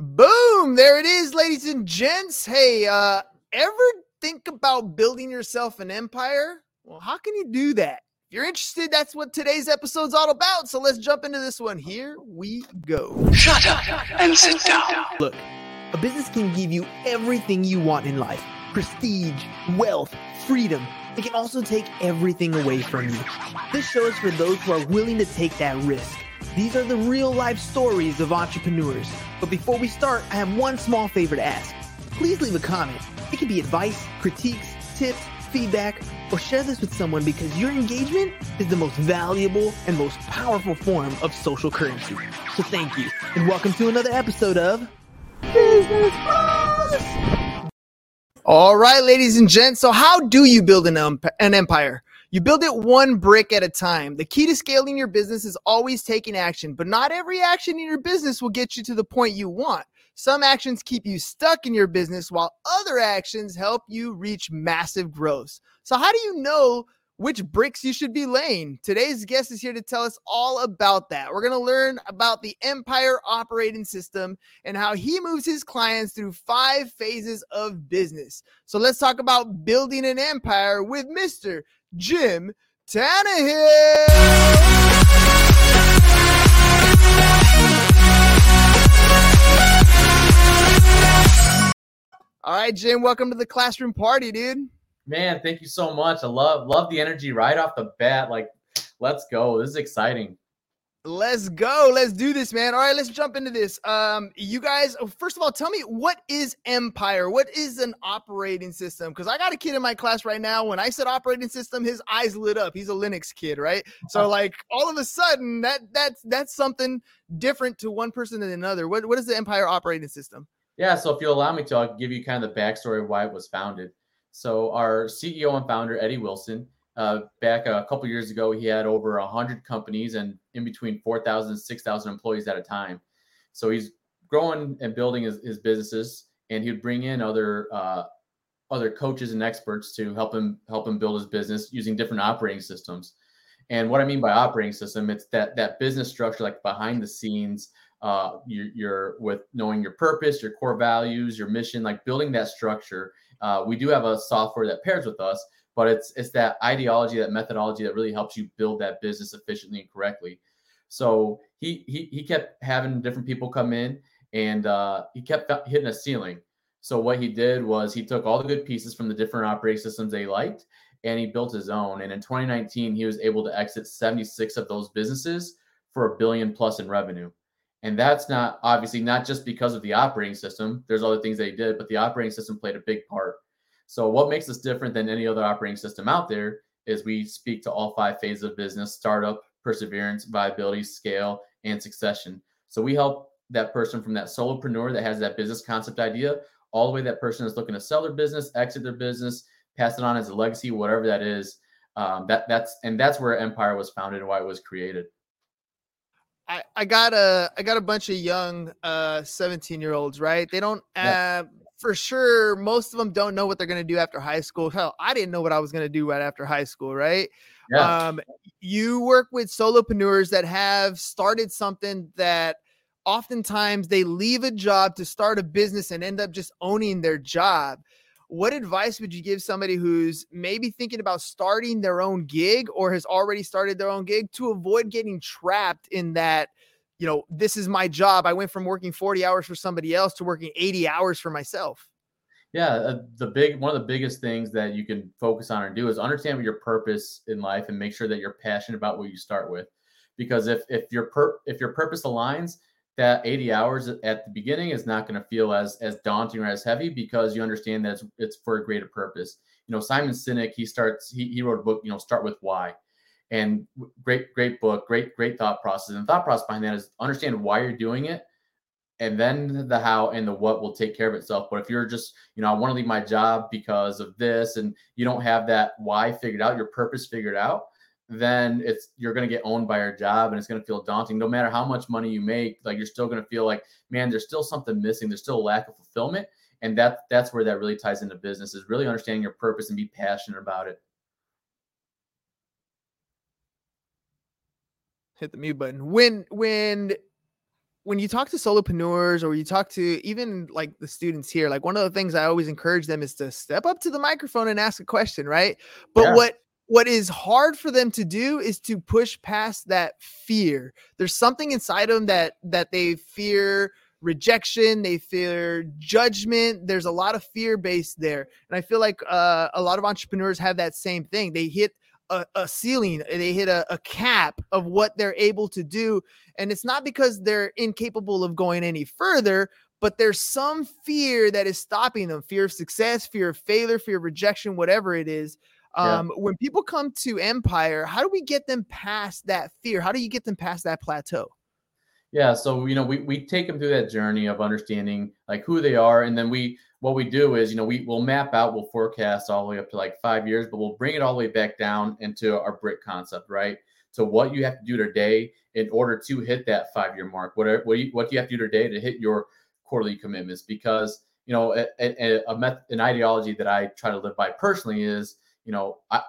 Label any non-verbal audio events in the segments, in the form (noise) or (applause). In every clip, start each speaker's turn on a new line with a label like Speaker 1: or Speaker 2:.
Speaker 1: Boom! There it is, ladies and gents. Hey, uh, ever think about building yourself an empire? Well, how can you do that? If you're interested, that's what today's episode's all about. So let's jump into this one. Here we go.
Speaker 2: Shut up and sit down.
Speaker 1: Look, a business can give you everything you want in life prestige, wealth, freedom. It can also take everything away from you. This show is for those who are willing to take that risk. These are the real life stories of entrepreneurs. But before we start, I have one small favor to ask. Please leave a comment. It can be advice, critiques, tips, feedback, or share this with someone because your engagement is the most valuable and most powerful form of social currency. So thank you, and welcome to another episode of Business Boss. All right, ladies and gents. So, how do you build an, um, an empire? You build it one brick at a time. The key to scaling your business is always taking action, but not every action in your business will get you to the point you want. Some actions keep you stuck in your business, while other actions help you reach massive growth. So, how do you know which bricks you should be laying? Today's guest is here to tell us all about that. We're going to learn about the Empire operating system and how he moves his clients through five phases of business. So, let's talk about building an empire with Mr. Jim Tannehill. All right, Jim, welcome to the classroom party, dude.
Speaker 3: Man, thank you so much. I love love the energy right off the bat. Like, let's go. This is exciting.
Speaker 1: Let's go. Let's do this, man. All right, let's jump into this. Um, you guys, oh, first of all, tell me what is Empire? What is an operating system? Because I got a kid in my class right now. When I said operating system, his eyes lit up. He's a Linux kid, right? So, like, all of a sudden, that that's that's something different to one person than another. What what is the Empire operating system?
Speaker 3: Yeah. So, if you allow me to, I'll give you kind of the backstory of why it was founded. So, our CEO and founder Eddie Wilson uh, back a couple years ago, he had over 100 companies and in between 4,000 and 6,000 employees at a time. So he's growing and building his, his businesses, and he would bring in other uh, other coaches and experts to help him help him build his business using different operating systems. And what I mean by operating system, it's that that business structure, like behind the scenes, uh, you're, you're with knowing your purpose, your core values, your mission, like building that structure. Uh, we do have a software that pairs with us, but it's it's that ideology, that methodology that really helps you build that business efficiently and correctly. So he he he kept having different people come in, and uh, he kept hitting a ceiling. So what he did was he took all the good pieces from the different operating systems they liked, and he built his own. And in 2019, he was able to exit 76 of those businesses for a billion plus in revenue. And that's not obviously not just because of the operating system. There's other things that he did, but the operating system played a big part. So, what makes us different than any other operating system out there is we speak to all five phases of business startup, perseverance, viability, scale, and succession. So, we help that person from that solopreneur that has that business concept idea all the way that person is looking to sell their business, exit their business, pass it on as a legacy, whatever that is. Um, that that's and that's where Empire was founded and why it was created.
Speaker 1: I, I got a I got a bunch of young uh 17 year olds, right? They don't uh, for sure most of them don't know what they're going to do after high school. Hell, I didn't know what I was going to do right after high school, right? Yeah. Um, you work with solopreneurs that have started something that oftentimes they leave a job to start a business and end up just owning their job. What advice would you give somebody who's maybe thinking about starting their own gig or has already started their own gig to avoid getting trapped in that you know, this is my job. I went from working 40 hours for somebody else to working 80 hours for myself.
Speaker 3: Yeah, uh, the big one of the biggest things that you can focus on and do is understand what your purpose in life and make sure that you're passionate about what you start with. Because if if your per if your purpose aligns, that 80 hours at the beginning is not going to feel as as daunting or as heavy because you understand that it's, it's for a greater purpose. You know, Simon Sinek, he starts he, he wrote a book, you know, start with why and great great book great great thought process and thought process behind that is understand why you're doing it and then the how and the what will take care of itself. But if you're just you know i want to leave my job because of this and you don't have that why figured out your purpose figured out then it's you're going to get owned by your job and it's going to feel daunting. No matter how much money you make like you're still going to feel like man there's still something missing. There's still a lack of fulfillment and that that's where that really ties into business is really understanding your purpose and be passionate about it
Speaker 1: hit the mute button. When when when you talk to solopreneurs or you talk to even like the students here, like one of the things I always encourage them is to step up to the microphone and ask a question, right? But yeah. what what is hard for them to do is to push past that fear. There's something inside them that that they fear rejection, they fear judgment. There's a lot of fear based there. And I feel like uh, a lot of entrepreneurs have that same thing. They hit a, a ceiling, they hit a, a cap of what they're able to do. And it's not because they're incapable of going any further, but there's some fear that is stopping them fear of success, fear of failure, fear of rejection, whatever it is. Um, yeah. When people come to Empire, how do we get them past that fear? How do you get them past that plateau?
Speaker 3: Yeah, so you know, we we take them through that journey of understanding like who they are, and then we what we do is you know we will map out, we'll forecast all the way up to like five years, but we'll bring it all the way back down into our brick concept, right? So what you have to do today in order to hit that five year mark, what are, what, you, what do you have to do today to hit your quarterly commitments? Because you know a, a, a an ideology that I try to live by personally is you know I,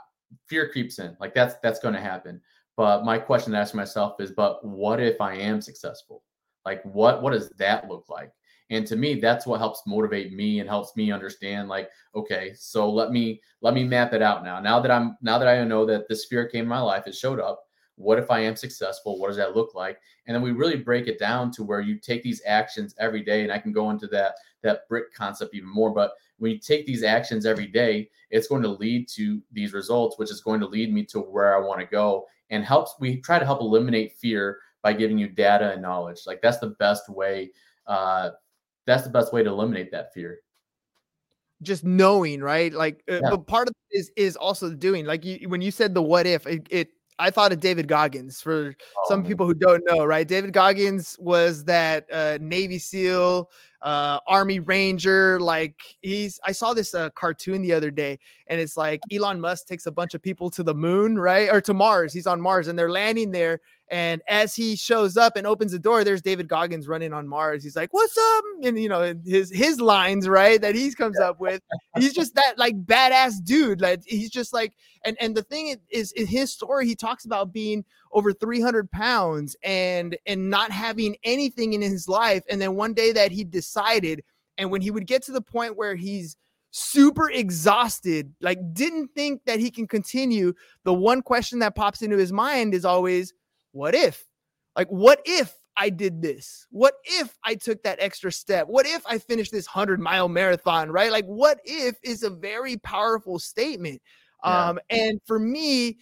Speaker 3: fear creeps in, like that's that's going to happen but my question to ask myself is, but what if I am successful? Like what what does that look like? And to me, that's what helps motivate me and helps me understand, like, okay, so let me let me map it out now. Now that I'm now that I know that the spirit came in my life, it showed up. What if I am successful? What does that look like? And then we really break it down to where you take these actions every day. And I can go into that that brick concept even more. But when you take these actions every day, it's going to lead to these results, which is going to lead me to where I want to go and helps we try to help eliminate fear by giving you data and knowledge like that's the best way uh that's the best way to eliminate that fear
Speaker 1: just knowing right like uh, yeah. but part of it is is also doing like you, when you said the what if it, it I thought of David Goggins for oh, some people who don't know, right? David Goggins was that uh, Navy SEAL, uh, Army Ranger. Like he's, I saw this uh, cartoon the other day, and it's like Elon Musk takes a bunch of people to the moon, right, or to Mars. He's on Mars, and they're landing there, and as he shows up and opens the door, there's David Goggins running on Mars. He's like, "What's up?" And you know his his lines, right, that he comes up with. He's (laughs) just that like badass dude. Like he's just like, and and the thing is, in his story, he talks about being over 300 pounds and and not having anything in his life, and then one day that he decided, and when he would get to the point where he's super exhausted, like didn't think that he can continue, the one question that pops into his mind is always what if? Like, what if I did this? What if I took that extra step? What if I finished this 100 mile marathon, right? Like, what if is a very powerful statement. Yeah. Um, and for me,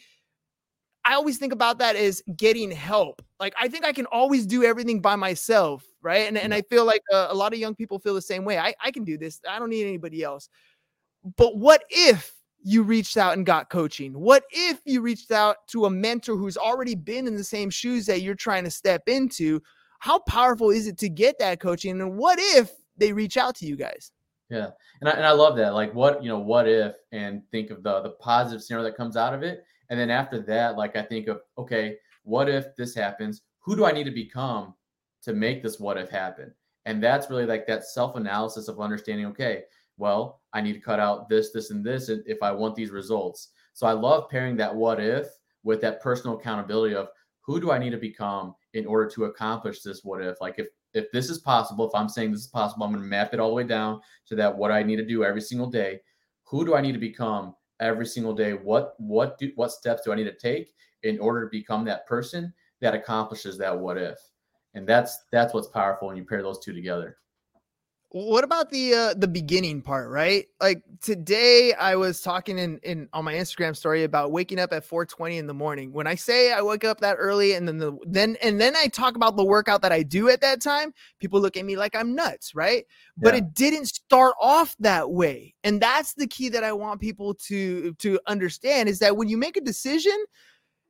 Speaker 1: I always think about that as getting help. Like, I think I can always do everything by myself, right? And, and I feel like a, a lot of young people feel the same way. I, I can do this, I don't need anybody else. But what if you reached out and got coaching? What if you reached out to a mentor who's already been in the same shoes that you're trying to step into? How powerful is it to get that coaching? And what if they reach out to you guys?
Speaker 3: Yeah. And I, and I love that. Like what, you know, what if and think of the the positive scenario that comes out of it. And then after that, like I think of, okay, what if this happens? Who do I need to become to make this what if happen? And that's really like that self-analysis of understanding, okay, well, I need to cut out this, this, and this if I want these results. So I love pairing that what if with that personal accountability of who do I need to become in order to accomplish this what if? Like if if this is possible, if I'm saying this is possible, I'm going to map it all the way down to that what I need to do every single day. Who do I need to become every single day? What what do what steps do I need to take in order to become that person that accomplishes that what if? And that's that's what's powerful when you pair those two together.
Speaker 1: What about the uh, the beginning part, right? Like today I was talking in, in on my Instagram story about waking up at 4:20 in the morning. When I say I wake up that early and then the then and then I talk about the workout that I do at that time, people look at me like I'm nuts, right? But yeah. it didn't start off that way. And that's the key that I want people to to understand is that when you make a decision,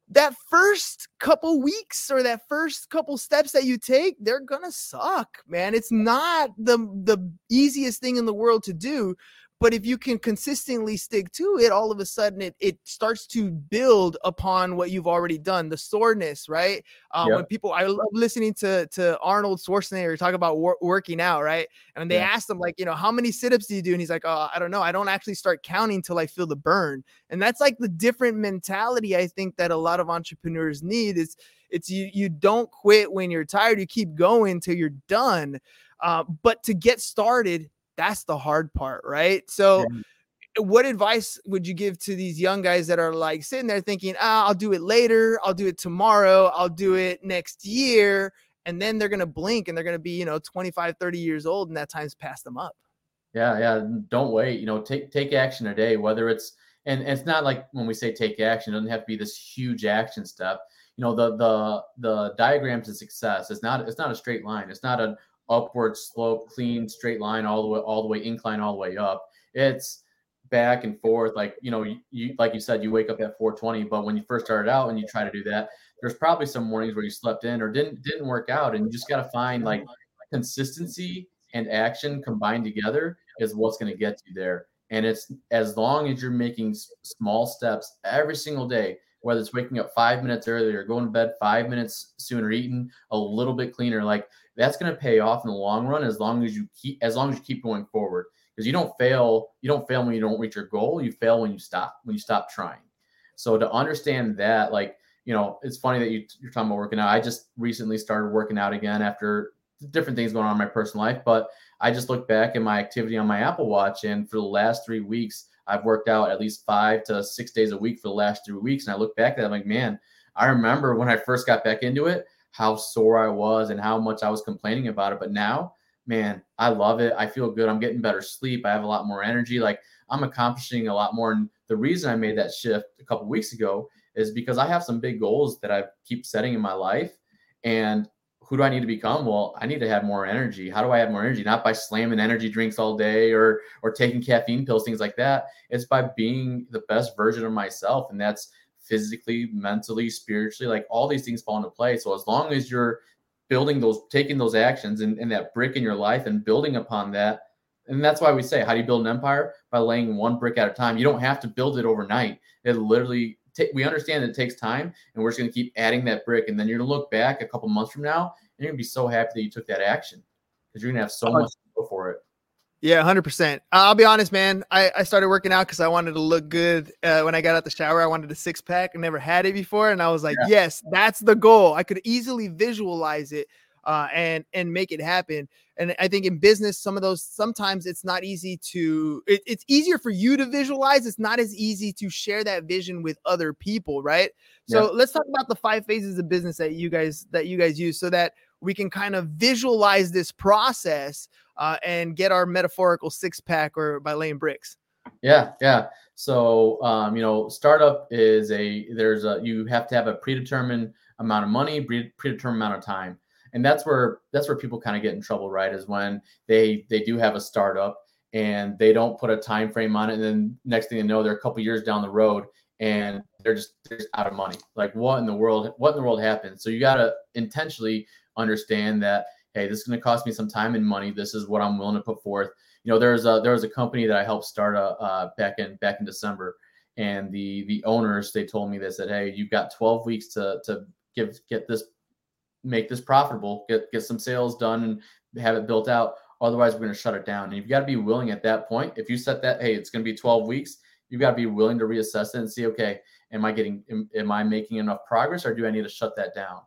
Speaker 1: that first couple weeks or that first couple steps that you take they're gonna suck man. It's not the the easiest thing in the world to do but if you can consistently stick to it all of a sudden it, it starts to build upon what you've already done the soreness right? Um, yep. when people i love listening to to arnold schwarzenegger talk about wor- working out right? And they yeah. asked him like you know how many sit-ups do you do? And he's like oh i don't know. I don't actually start counting till i feel the burn. And that's like the different mentality i think that a lot of entrepreneurs need is it's you you don't quit when you're tired. You keep going till you're done. Uh, but to get started that's the hard part, right? So, yeah. what advice would you give to these young guys that are like sitting there thinking, ah, I'll do it later, I'll do it tomorrow, I'll do it next year, and then they're going to blink and they're going to be, you know, 25, 30 years old and that time's passed them up.
Speaker 3: Yeah, yeah, don't wait, you know, take take action today whether it's and, and it's not like when we say take action, it doesn't have to be this huge action step. You know, the the the diagram to success is not it's not a straight line. It's not an upward slope, clean, straight line all the way, all the way incline, all the way up. It's back and forth. Like, you know, you, you like you said, you wake up at 420, but when you first started out and you try to do that, there's probably some mornings where you slept in or didn't didn't work out. And you just gotta find like consistency and action combined together is what's gonna get you there. And it's as long as you're making small steps every single day, whether it's waking up five minutes earlier, going to bed five minutes sooner, eating a little bit cleaner, like that's going to pay off in the long run as long as you keep as long as you keep going forward. Because you don't fail you don't fail when you don't reach your goal you fail when you stop when you stop trying. So to understand that like you know it's funny that you, you're talking about working out. I just recently started working out again after different things going on in my personal life but i just look back at my activity on my apple watch and for the last three weeks i've worked out at least five to six days a week for the last three weeks and i look back at it I'm like man i remember when i first got back into it how sore I was and how much I was complaining about it. But now, man, I love it. I feel good. I'm getting better sleep. I have a lot more energy. Like I'm accomplishing a lot more. And the reason I made that shift a couple weeks ago is because I have some big goals that I keep setting in my life. And who do I need to become? Well, I need to have more energy. How do I have more energy? Not by slamming energy drinks all day or or taking caffeine pills, things like that. It's by being the best version of myself. And that's physically, mentally, spiritually, like all these things fall into play. So as long as you're building those, taking those actions and, and that brick in your life and building upon that, and that's why we say, how do you build an empire? By laying one brick at a time. You don't have to build it overnight. It literally t- we understand that it takes time, and we're just going to keep adding that brick. And then you're going to look back a couple months from now, and you're going to be so happy that you took that action because you're going to have so much to go for it.
Speaker 1: Yeah, hundred percent. I'll be honest, man. I, I started working out because I wanted to look good. Uh, when I got out the shower, I wanted a six pack. I never had it before, and I was like, yeah. "Yes, that's the goal." I could easily visualize it uh, and and make it happen. And I think in business, some of those sometimes it's not easy to. It, it's easier for you to visualize. It's not as easy to share that vision with other people, right? So yeah. let's talk about the five phases of business that you guys that you guys use, so that we can kind of visualize this process uh, and get our metaphorical six pack or by laying bricks.
Speaker 3: Yeah, yeah. So um, you know, startup is a there's a you have to have a predetermined amount of money, predetermined amount of time, and that's where that's where people kind of get in trouble, right? Is when they they do have a startup and they don't put a time frame on it, and then next thing you know, they're a couple years down the road and they're just, they're just out of money. Like what in the world? What in the world happened? So you got to intentionally understand that hey, this is going to cost me some time and money. This is what I'm willing to put forth. You know, there's a there was a company that I helped start a, uh, back in back in December, and the the owners they told me they said, hey, you've got 12 weeks to to give get this make this profitable, get get some sales done, and have it built out. Otherwise, we're going to shut it down. And you've got to be willing at that point. If you set that, hey, it's going to be 12 weeks, you've got to be willing to reassess it and see, okay, am I getting, am, am I making enough progress, or do I need to shut that down?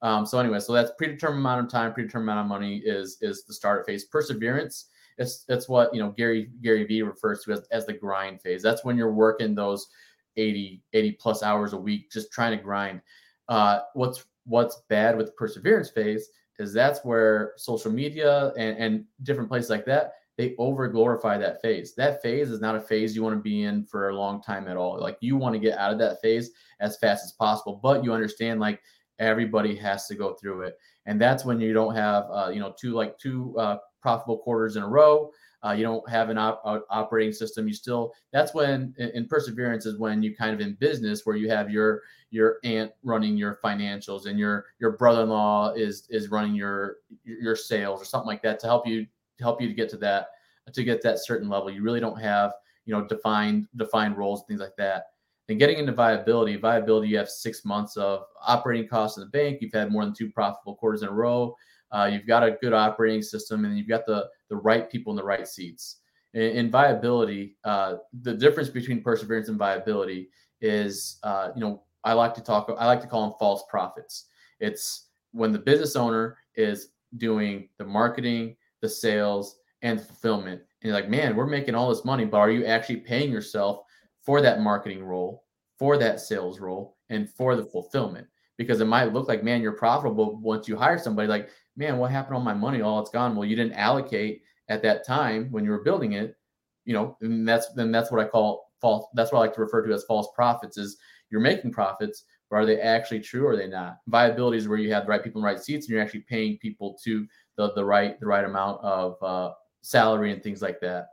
Speaker 3: Um, so anyway, so that's predetermined amount of time, predetermined amount of money is is the startup phase. Perseverance, it's that's what you know Gary Gary Vee refers to as, as the grind phase. That's when you're working those 80, 80 plus hours a week, just trying to grind. Uh, what's what's bad with perseverance phase is that's where social media and, and different places like that they over glorify that phase. That phase is not a phase you want to be in for a long time at all. Like you want to get out of that phase as fast as possible, but you understand like everybody has to go through it and that's when you don't have uh, you know two like two uh, profitable quarters in a row uh, you don't have an op- operating system you still that's when in, in, perseverance is when you kind of in business where you have your your aunt running your financials and your your brother-in-law is is running your your sales or something like that to help you to help you to get to that to get that certain level. You really don't have, you know, defined defined roles, things like that. And getting into viability, viability, you have six months of operating costs in the bank. You've had more than two profitable quarters in a row. Uh, you've got a good operating system, and you've got the the right people in the right seats. In, in viability, uh, the difference between perseverance and viability is, uh, you know, I like to talk. I like to call them false profits. It's when the business owner is doing the marketing, the sales, and the fulfillment, and you're like, man, we're making all this money, but are you actually paying yourself for that marketing role, for that sales role, and for the fulfillment. Because it might look like, man, you're profitable once you hire somebody. Like, man, what happened on my money? All it's gone. Well, you didn't allocate at that time when you were building it. You know, and that's then that's what I call false. That's what I like to refer to as false profits. Is you're making profits, but are they actually true or are they not? Viability is where you have the right people in the right seats and you're actually paying people to the the right the right amount of uh, salary and things like that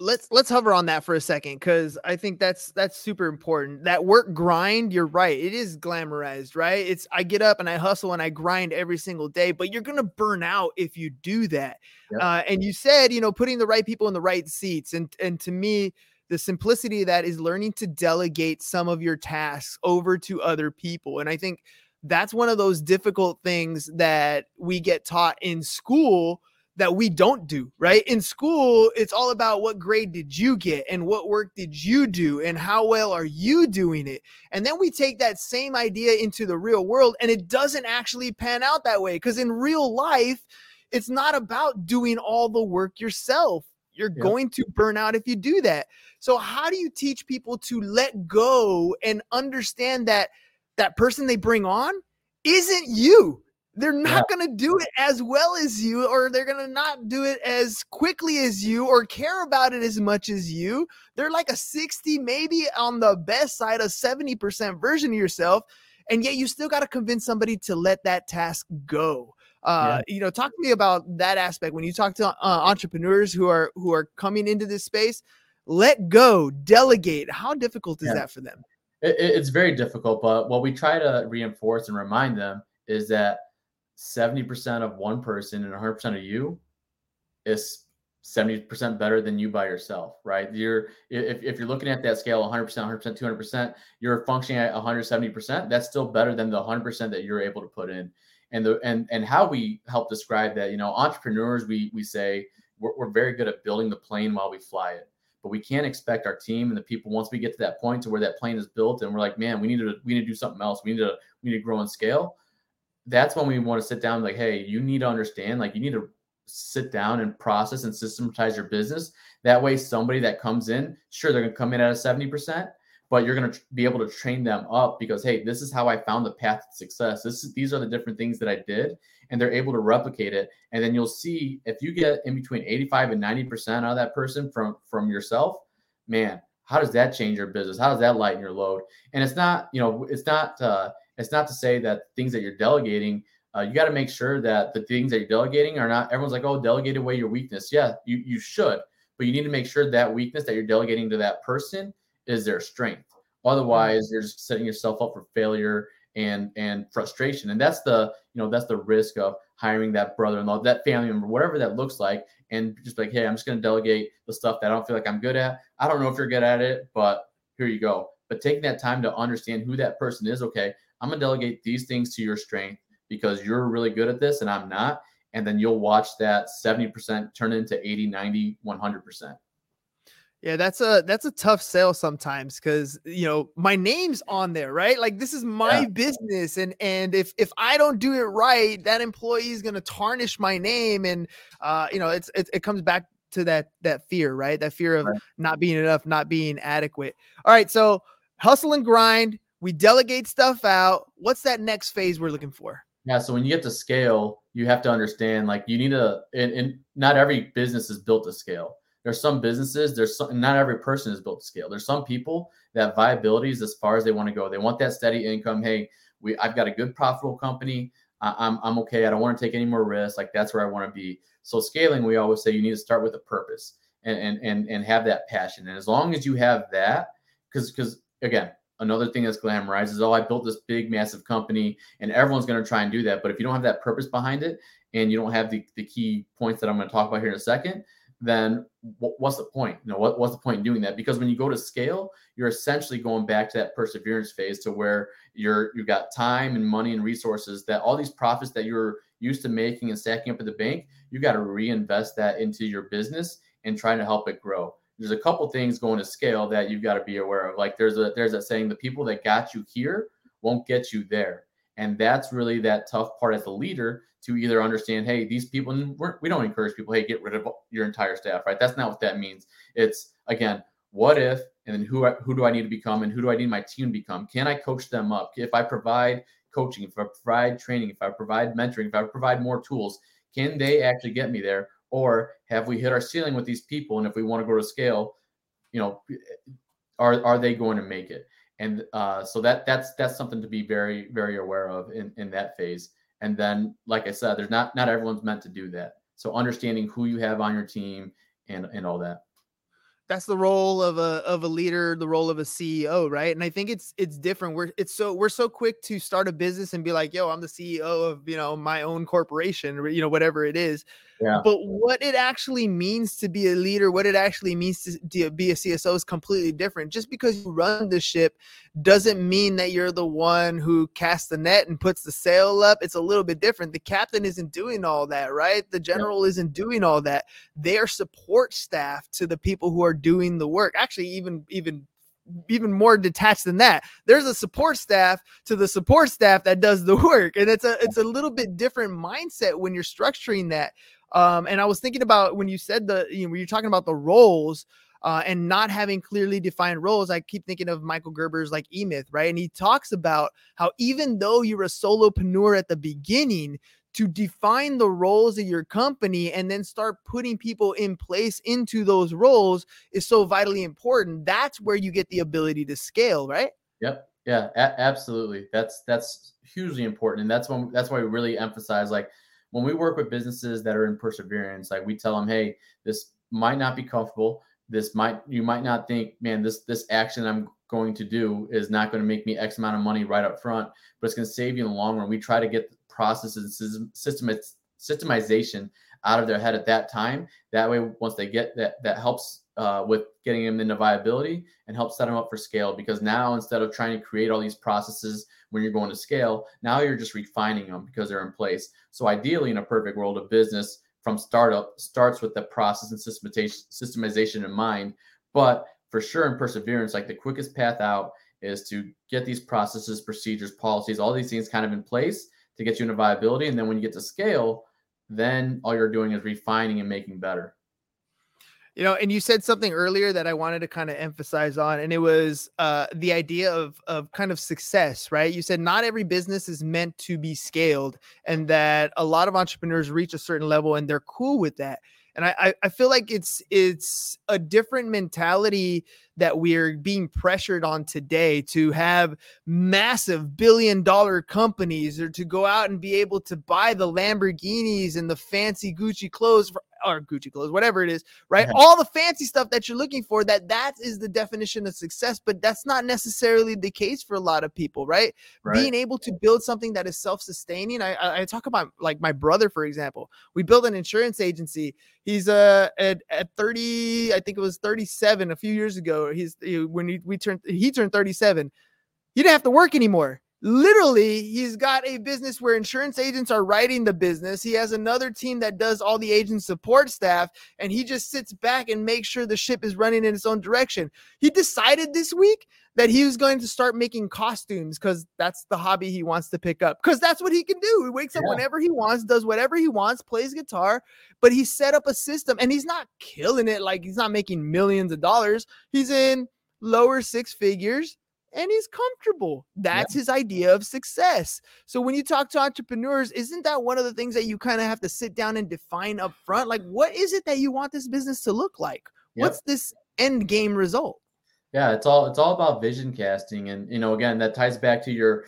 Speaker 1: let's let's hover on that for a second because I think that's that's super important. That work grind, you're right. It is glamorized, right? It's I get up and I hustle and I grind every single day, but you're gonna burn out if you do that. Yep. Uh, and you said, you know, putting the right people in the right seats, and and to me, the simplicity of that is learning to delegate some of your tasks over to other people. And I think that's one of those difficult things that we get taught in school that we don't do, right? In school, it's all about what grade did you get and what work did you do and how well are you doing it. And then we take that same idea into the real world and it doesn't actually pan out that way because in real life, it's not about doing all the work yourself. You're going to burn out if you do that. So how do you teach people to let go and understand that that person they bring on isn't you? They're not yeah. going to do it as well as you or they're going to not do it as quickly as you or care about it as much as you they're like a 60 maybe on the best side a 70% version of yourself and yet you still got to convince somebody to let that task go uh, yeah. you know talk to me about that aspect when you talk to uh, entrepreneurs who are who are coming into this space let go delegate how difficult is yeah. that for them
Speaker 3: it, it's very difficult but what we try to reinforce and remind them is that 70% of one person and 100% of you is 70% better than you by yourself, right? You're if, if you're looking at that scale 100%, 100%, 200%, you're functioning at 170%, that's still better than the 100% that you're able to put in. And the and and how we help describe that, you know, entrepreneurs we we say we're, we're very good at building the plane while we fly it. But we can't expect our team and the people once we get to that point to where that plane is built and we're like, man, we need to we need to do something else. We need to we need to grow and scale that's when we want to sit down like hey you need to understand like you need to sit down and process and systematize your business. That way somebody that comes in sure they're going to come in at a 70% but you're going to be able to train them up because hey this is how i found the path to success. This is, these are the different things that i did and they're able to replicate it and then you'll see if you get in between 85 and 90% out of that person from from yourself man how does that change your business? How does that lighten your load? And it's not you know it's not uh it's not to say that things that you're delegating, uh, you got to make sure that the things that you're delegating are not. Everyone's like, oh, delegate away your weakness. Yeah, you you should, but you need to make sure that weakness that you're delegating to that person is their strength. Otherwise, you're just setting yourself up for failure and and frustration. And that's the you know that's the risk of hiring that brother-in-law, that family member, whatever that looks like, and just like, hey, I'm just going to delegate the stuff that I don't feel like I'm good at. I don't know if you're good at it, but here you go. But taking that time to understand who that person is, okay, I'm going to delegate these things to your strength because you're really good at this and I'm not. And then you'll watch that 70% turn into 80, 90, 100%.
Speaker 1: Yeah, that's a that's a tough sale sometimes because you know my name's on there, right? Like this is my yeah. business, and and if if I don't do it right, that employee is gonna tarnish my name, and uh, you know it's it, it comes back to that that fear, right? That fear of right. not being enough, not being adequate. All right, so hustle and grind we delegate stuff out. What's that next phase we're looking for?
Speaker 3: Yeah. So when you get to scale, you have to understand like you need to, and, and not every business is built to scale. There's some businesses, there's some, not every person is built to scale. There's some people that viability is as far as they want to go. They want that steady income. Hey, we, I've got a good profitable company. I, I'm, I'm okay. I don't want to take any more risks. Like that's where I want to be. So scaling, we always say you need to start with a purpose and, and, and, and have that passion. And as long as you have that, because, because again, another thing that's glamorized is oh i built this big massive company and everyone's going to try and do that but if you don't have that purpose behind it and you don't have the, the key points that i'm going to talk about here in a second then what's the point? You know, what, what's the point in doing that? Because when you go to scale, you're essentially going back to that perseverance phase to where you're you've got time and money and resources that all these profits that you're used to making and stacking up at the bank, you got to reinvest that into your business and trying to help it grow. There's a couple things going to scale that you've got to be aware of. Like there's a there's a saying the people that got you here won't get you there. And that's really that tough part as a leader to either understand, hey, these people, and we're, we do not encourage people, hey, get rid of your entire staff, right? That's not what that means. It's again, what if, and then who who do I need to become, and who do I need my team to become? Can I coach them up? If I provide coaching, if I provide training, if I provide mentoring, if I provide more tools, can they actually get me there? Or have we hit our ceiling with these people? And if we want to go to scale, you know, are are they going to make it? And uh, so that that's that's something to be very very aware of in in that phase. And then, like I said, there's not not everyone's meant to do that. So understanding who you have on your team and and all that
Speaker 1: that's the role of a of a leader the role of a ceo right and i think it's it's different we're it's so we're so quick to start a business and be like yo i'm the ceo of you know my own corporation or you know whatever it is yeah. But what it actually means to be a leader, what it actually means to be a CSO is completely different. Just because you run the ship doesn't mean that you're the one who casts the net and puts the sail up. It's a little bit different. The captain isn't doing all that, right? The general yeah. isn't doing all that. They are support staff to the people who are doing the work. Actually, even even even more detached than that. There's a support staff to the support staff that does the (laughs) work, and it's a it's a little bit different mindset when you're structuring that. Um, and I was thinking about when you said the, you know, when you're talking about the roles uh, and not having clearly defined roles, I keep thinking of Michael Gerber's like E Myth, right? And he talks about how even though you're a solopreneur at the beginning, to define the roles of your company and then start putting people in place into those roles is so vitally important. That's where you get the ability to scale, right?
Speaker 3: Yep. Yeah, a- absolutely. That's that's hugely important, and that's when that's why we really emphasize like when we work with businesses that are in perseverance, like we tell them, hey, this might not be comfortable. This might you might not think, man, this this action I'm going to do is not going to make me X amount of money right up front, but it's going to save you in the long run. We try to get the processes and system systemization out of their head at that time. That way, once they get that, that helps uh, with getting them into viability and help set them up for scale. Because now instead of trying to create all these processes when you're going to scale, now you're just refining them because they're in place. So ideally, in a perfect world of business, from startup starts with the process and systemization in mind. But for sure, in perseverance, like the quickest path out is to get these processes, procedures, policies, all these things kind of in place to get you into viability. And then when you get to scale, then all you're doing is refining and making better.
Speaker 1: You know, and you said something earlier that I wanted to kind of emphasize on, and it was uh, the idea of of kind of success, right? You said not every business is meant to be scaled, and that a lot of entrepreneurs reach a certain level and they're cool with that. And I, I feel like it's it's a different mentality that we're being pressured on today to have massive billion dollar companies or to go out and be able to buy the Lamborghinis and the fancy Gucci clothes for or Gucci clothes, whatever it is, right? Yeah. All the fancy stuff that you're looking for, that that is the definition of success, but that's not necessarily the case for a lot of people, right? right. Being able to build something that is self-sustaining. I, I, I talk about like my brother, for example. We built an insurance agency. He's uh at, at 30, I think it was 37 a few years ago. He's he, when he, we turned he turned 37. He didn't have to work anymore literally he's got a business where insurance agents are writing the business. He has another team that does all the agent support staff and he just sits back and makes sure the ship is running in its own direction. He decided this week that he was going to start making costumes because that's the hobby he wants to pick up because that's what he can do. He wakes up yeah. whenever he wants does whatever he wants plays guitar but he set up a system and he's not killing it like he's not making millions of dollars. He's in lower six figures and he's comfortable. That's yeah. his idea of success. So when you talk to entrepreneurs, isn't that one of the things that you kind of have to sit down and define up front? Like, what is it that you want this business to look like? What's this end game result?
Speaker 3: Yeah, it's all it's all about vision casting, and you know, again, that ties back to your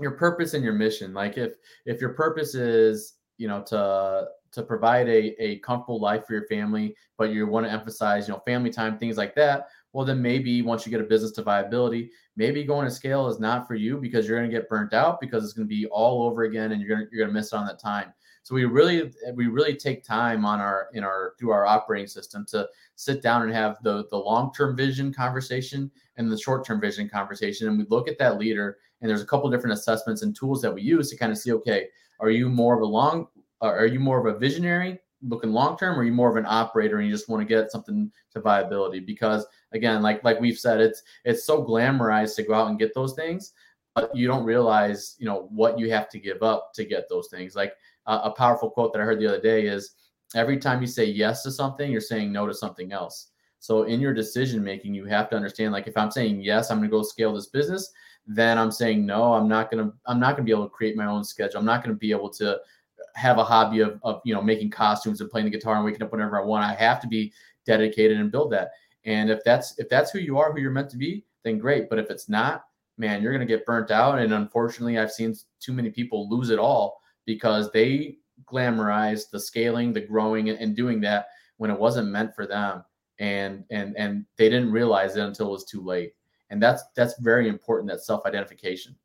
Speaker 3: your purpose and your mission. Like, if if your purpose is you know to to provide a, a comfortable life for your family, but you want to emphasize, you know, family time, things like that well, then maybe once you get a business to viability, maybe going to scale is not for you because you're going to get burnt out because it's going to be all over again and you're going to, you're going to miss on that time. So we really we really take time on our in our through our operating system to sit down and have the the long term vision conversation and the short term vision conversation, and we look at that leader. And there's a couple different assessments and tools that we use to kind of see, okay, are you more of a long, are you more of a visionary looking long term, or are you more of an operator and you just want to get something to viability? Because again, like like we've said, it's it's so glamorized to go out and get those things, but you don't realize, you know, what you have to give up to get those things. Like uh, a powerful quote that I heard the other day is every time you say yes to something, you're saying no to something else. So in your decision making, you have to understand like if I'm saying yes, I'm going to go scale this business, then I'm saying no, I'm not going to I'm not going to be able to create my own schedule. I'm not going to be able to have a hobby of, of you know making costumes and playing the guitar and waking up whenever I want. I have to be dedicated and build that. And if that's if that's who you are, who you're meant to be, then great. But if it's not, man, you're to get burnt out. And unfortunately, I've seen too many people lose it all because they glamorized the scaling, the growing, and doing that when it wasn't meant for them, and and and they didn't realize it until it was too late. And that's that's very important. That self identification.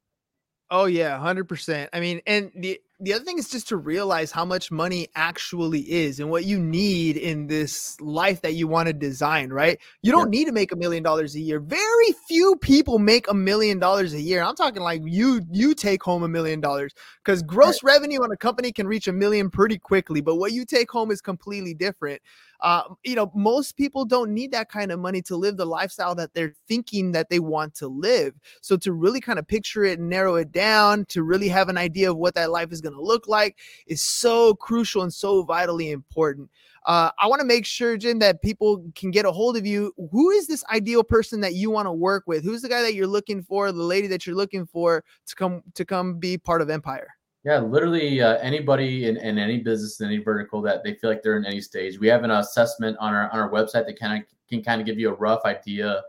Speaker 1: Oh yeah, hundred percent. I mean, and the the other thing is just to realize how much money actually is and what you need in this life that you want to design, right? You don't need to make a million dollars a year. Very few people make a million dollars a year. I'm talking like you you take home a million dollars because gross right. revenue on a company can reach a million pretty quickly, but what you take home is completely different uh, you know, most people don't need that kind of money to live the lifestyle that they're thinking that they want to live. So to really kind of picture it and narrow it down, to really have an idea of what that life is going to look like is so crucial and so vitally important. Uh, I want to make sure, Jim, that people can get a hold of you. Who is this ideal person that you want to work with? Who's the guy that you're looking for, the lady that you're looking for to come to come be part of Empire?
Speaker 3: Yeah, literally uh, anybody in, in any business in any vertical that they feel like they're in any stage. We have an assessment on our on our website that kind of can kind of give you a rough idea.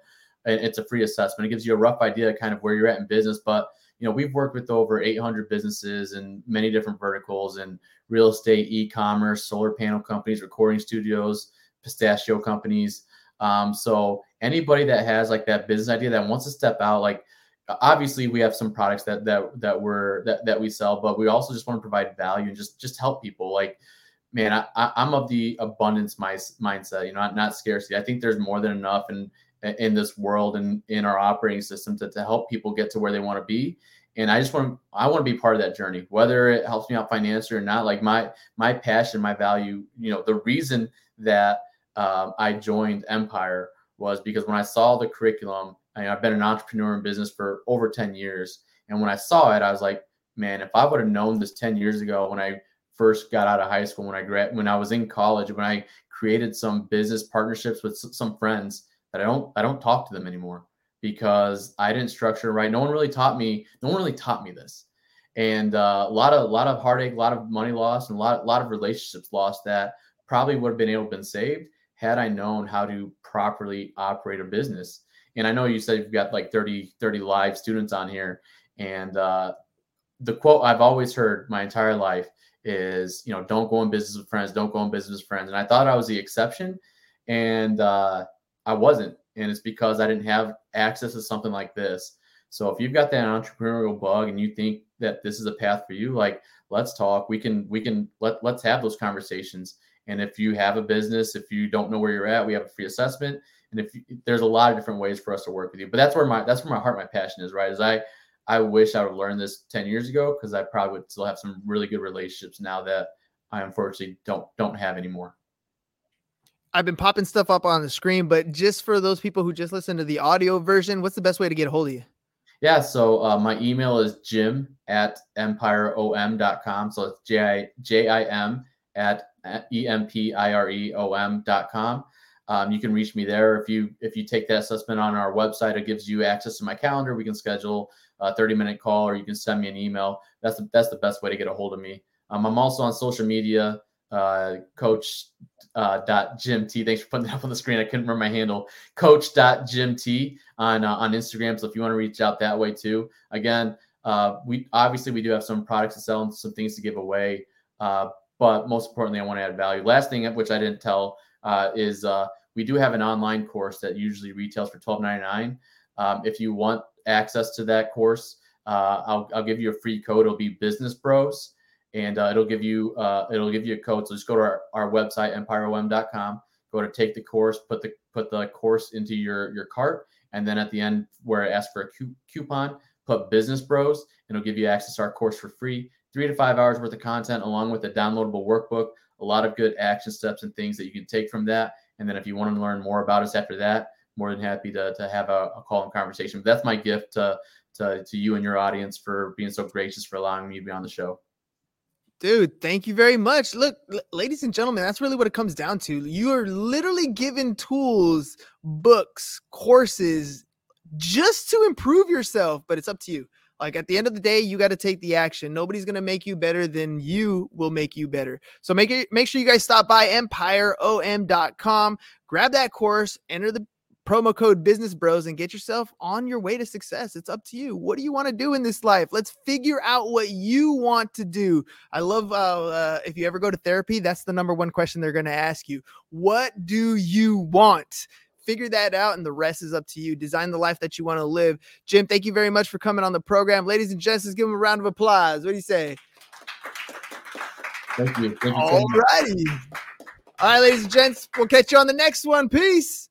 Speaker 3: And it's a free assessment. It gives you a rough idea kind of where you're at in business. But you know, we've worked with over 800 businesses in many different verticals and real estate, e-commerce, solar panel companies, recording studios, pistachio companies. Um, so anybody that has like that business idea that wants to step out, like obviously we have some products that that that we're that, that we sell but we also just want to provide value and just just help people like man I, I am of the abundance my, mindset you know not, not scarcity i think there's more than enough in in this world and in our operating system to, to help people get to where they want to be and i just want i want to be part of that journey whether it helps me out financially or not like my my passion my value you know the reason that um, i joined empire was because when i saw the curriculum I have been an entrepreneur in business for over 10 years. And when I saw it, I was like, man, if I would have known this 10 years ago when I first got out of high school, when I grad, when I was in college, when I created some business partnerships with some friends that I don't, I don't talk to them anymore because I didn't structure right. No one really taught me. No one really taught me this, and uh, a lot of, a lot of heartache, a lot of money lost, and a lot, a lot of relationships lost that probably would have been able to been saved had I known how to properly operate a business. And I know you said you've got like 30, 30 live students on here. And uh, the quote I've always heard my entire life is, you know, don't go in business with friends, don't go in business with friends. And I thought I was the exception. And uh, I wasn't. And it's because I didn't have access to something like this. So if you've got that entrepreneurial bug and you think that this is a path for you, like let's talk. We can we can let let's have those conversations. And if you have a business, if you don't know where you're at, we have a free assessment and if there's a lot of different ways for us to work with you but that's where my that's where my heart my passion is right is i i wish i would have learned this 10 years ago because i probably would still have some really good relationships now that i unfortunately don't don't have anymore
Speaker 1: I've been popping stuff up on the screen, but just for those people who just listen to the audio version, what's the best way to get a hold of you?
Speaker 3: Yeah, so uh, my email is jim at empireom.com. So it's J I J I M at E M P I R E O M.com. Um, you can reach me there if you if you take that assessment on our website. It gives you access to my calendar. We can schedule a 30 minute call, or you can send me an email. That's the that's the best way to get a hold of me. Um, I'm also on social media, uh, Coach uh, dot Jim T. Thanks for putting that up on the screen. I couldn't remember my handle. Coach dot Jim T on uh, on Instagram. So if you want to reach out that way too, again, uh, we obviously we do have some products to sell and some things to give away. Uh, but most importantly, I want to add value. Last thing, which I didn't tell, uh, is uh, we do have an online course that usually retails for $12.99. Um, if you want access to that course, uh, I'll, I'll give you a free code. It'll be Business Bros. And uh, it'll give you uh, it'll give you a code. So just go to our, our website empireom.com. Go to take the course, put the put the course into your your cart, and then at the end where it asks for a cu- coupon, put Business Bros, and it'll give you access to our course for free. Three to five hours worth of content, along with a downloadable workbook, a lot of good action steps and things that you can take from that. And then if you want to learn more about us after that, more than happy to, to have a, a call and conversation. But that's my gift to, to, to you and your audience for being so gracious for allowing me to be on the show.
Speaker 1: Dude, thank you very much. Look, l- ladies and gentlemen, that's really what it comes down to. You are literally given tools, books, courses just to improve yourself, but it's up to you. Like at the end of the day, you got to take the action. Nobody's gonna make you better than you will make you better. So make it make sure you guys stop by empireom.com, grab that course, enter the promo code business bros and get yourself on your way to success. It's up to you. What do you want to do in this life? Let's figure out what you want to do. I love uh, uh, if you ever go to therapy, that's the number one question they're going to ask you. What do you want? Figure that out, and the rest is up to you. Design the life that you want to live. Jim, thank you very much for coming on the program. Ladies and gents, let's give him a round of applause. What do you say?
Speaker 3: Thank you. Thank you
Speaker 1: All righty. All right, ladies and gents, we'll catch you on the next one. Peace.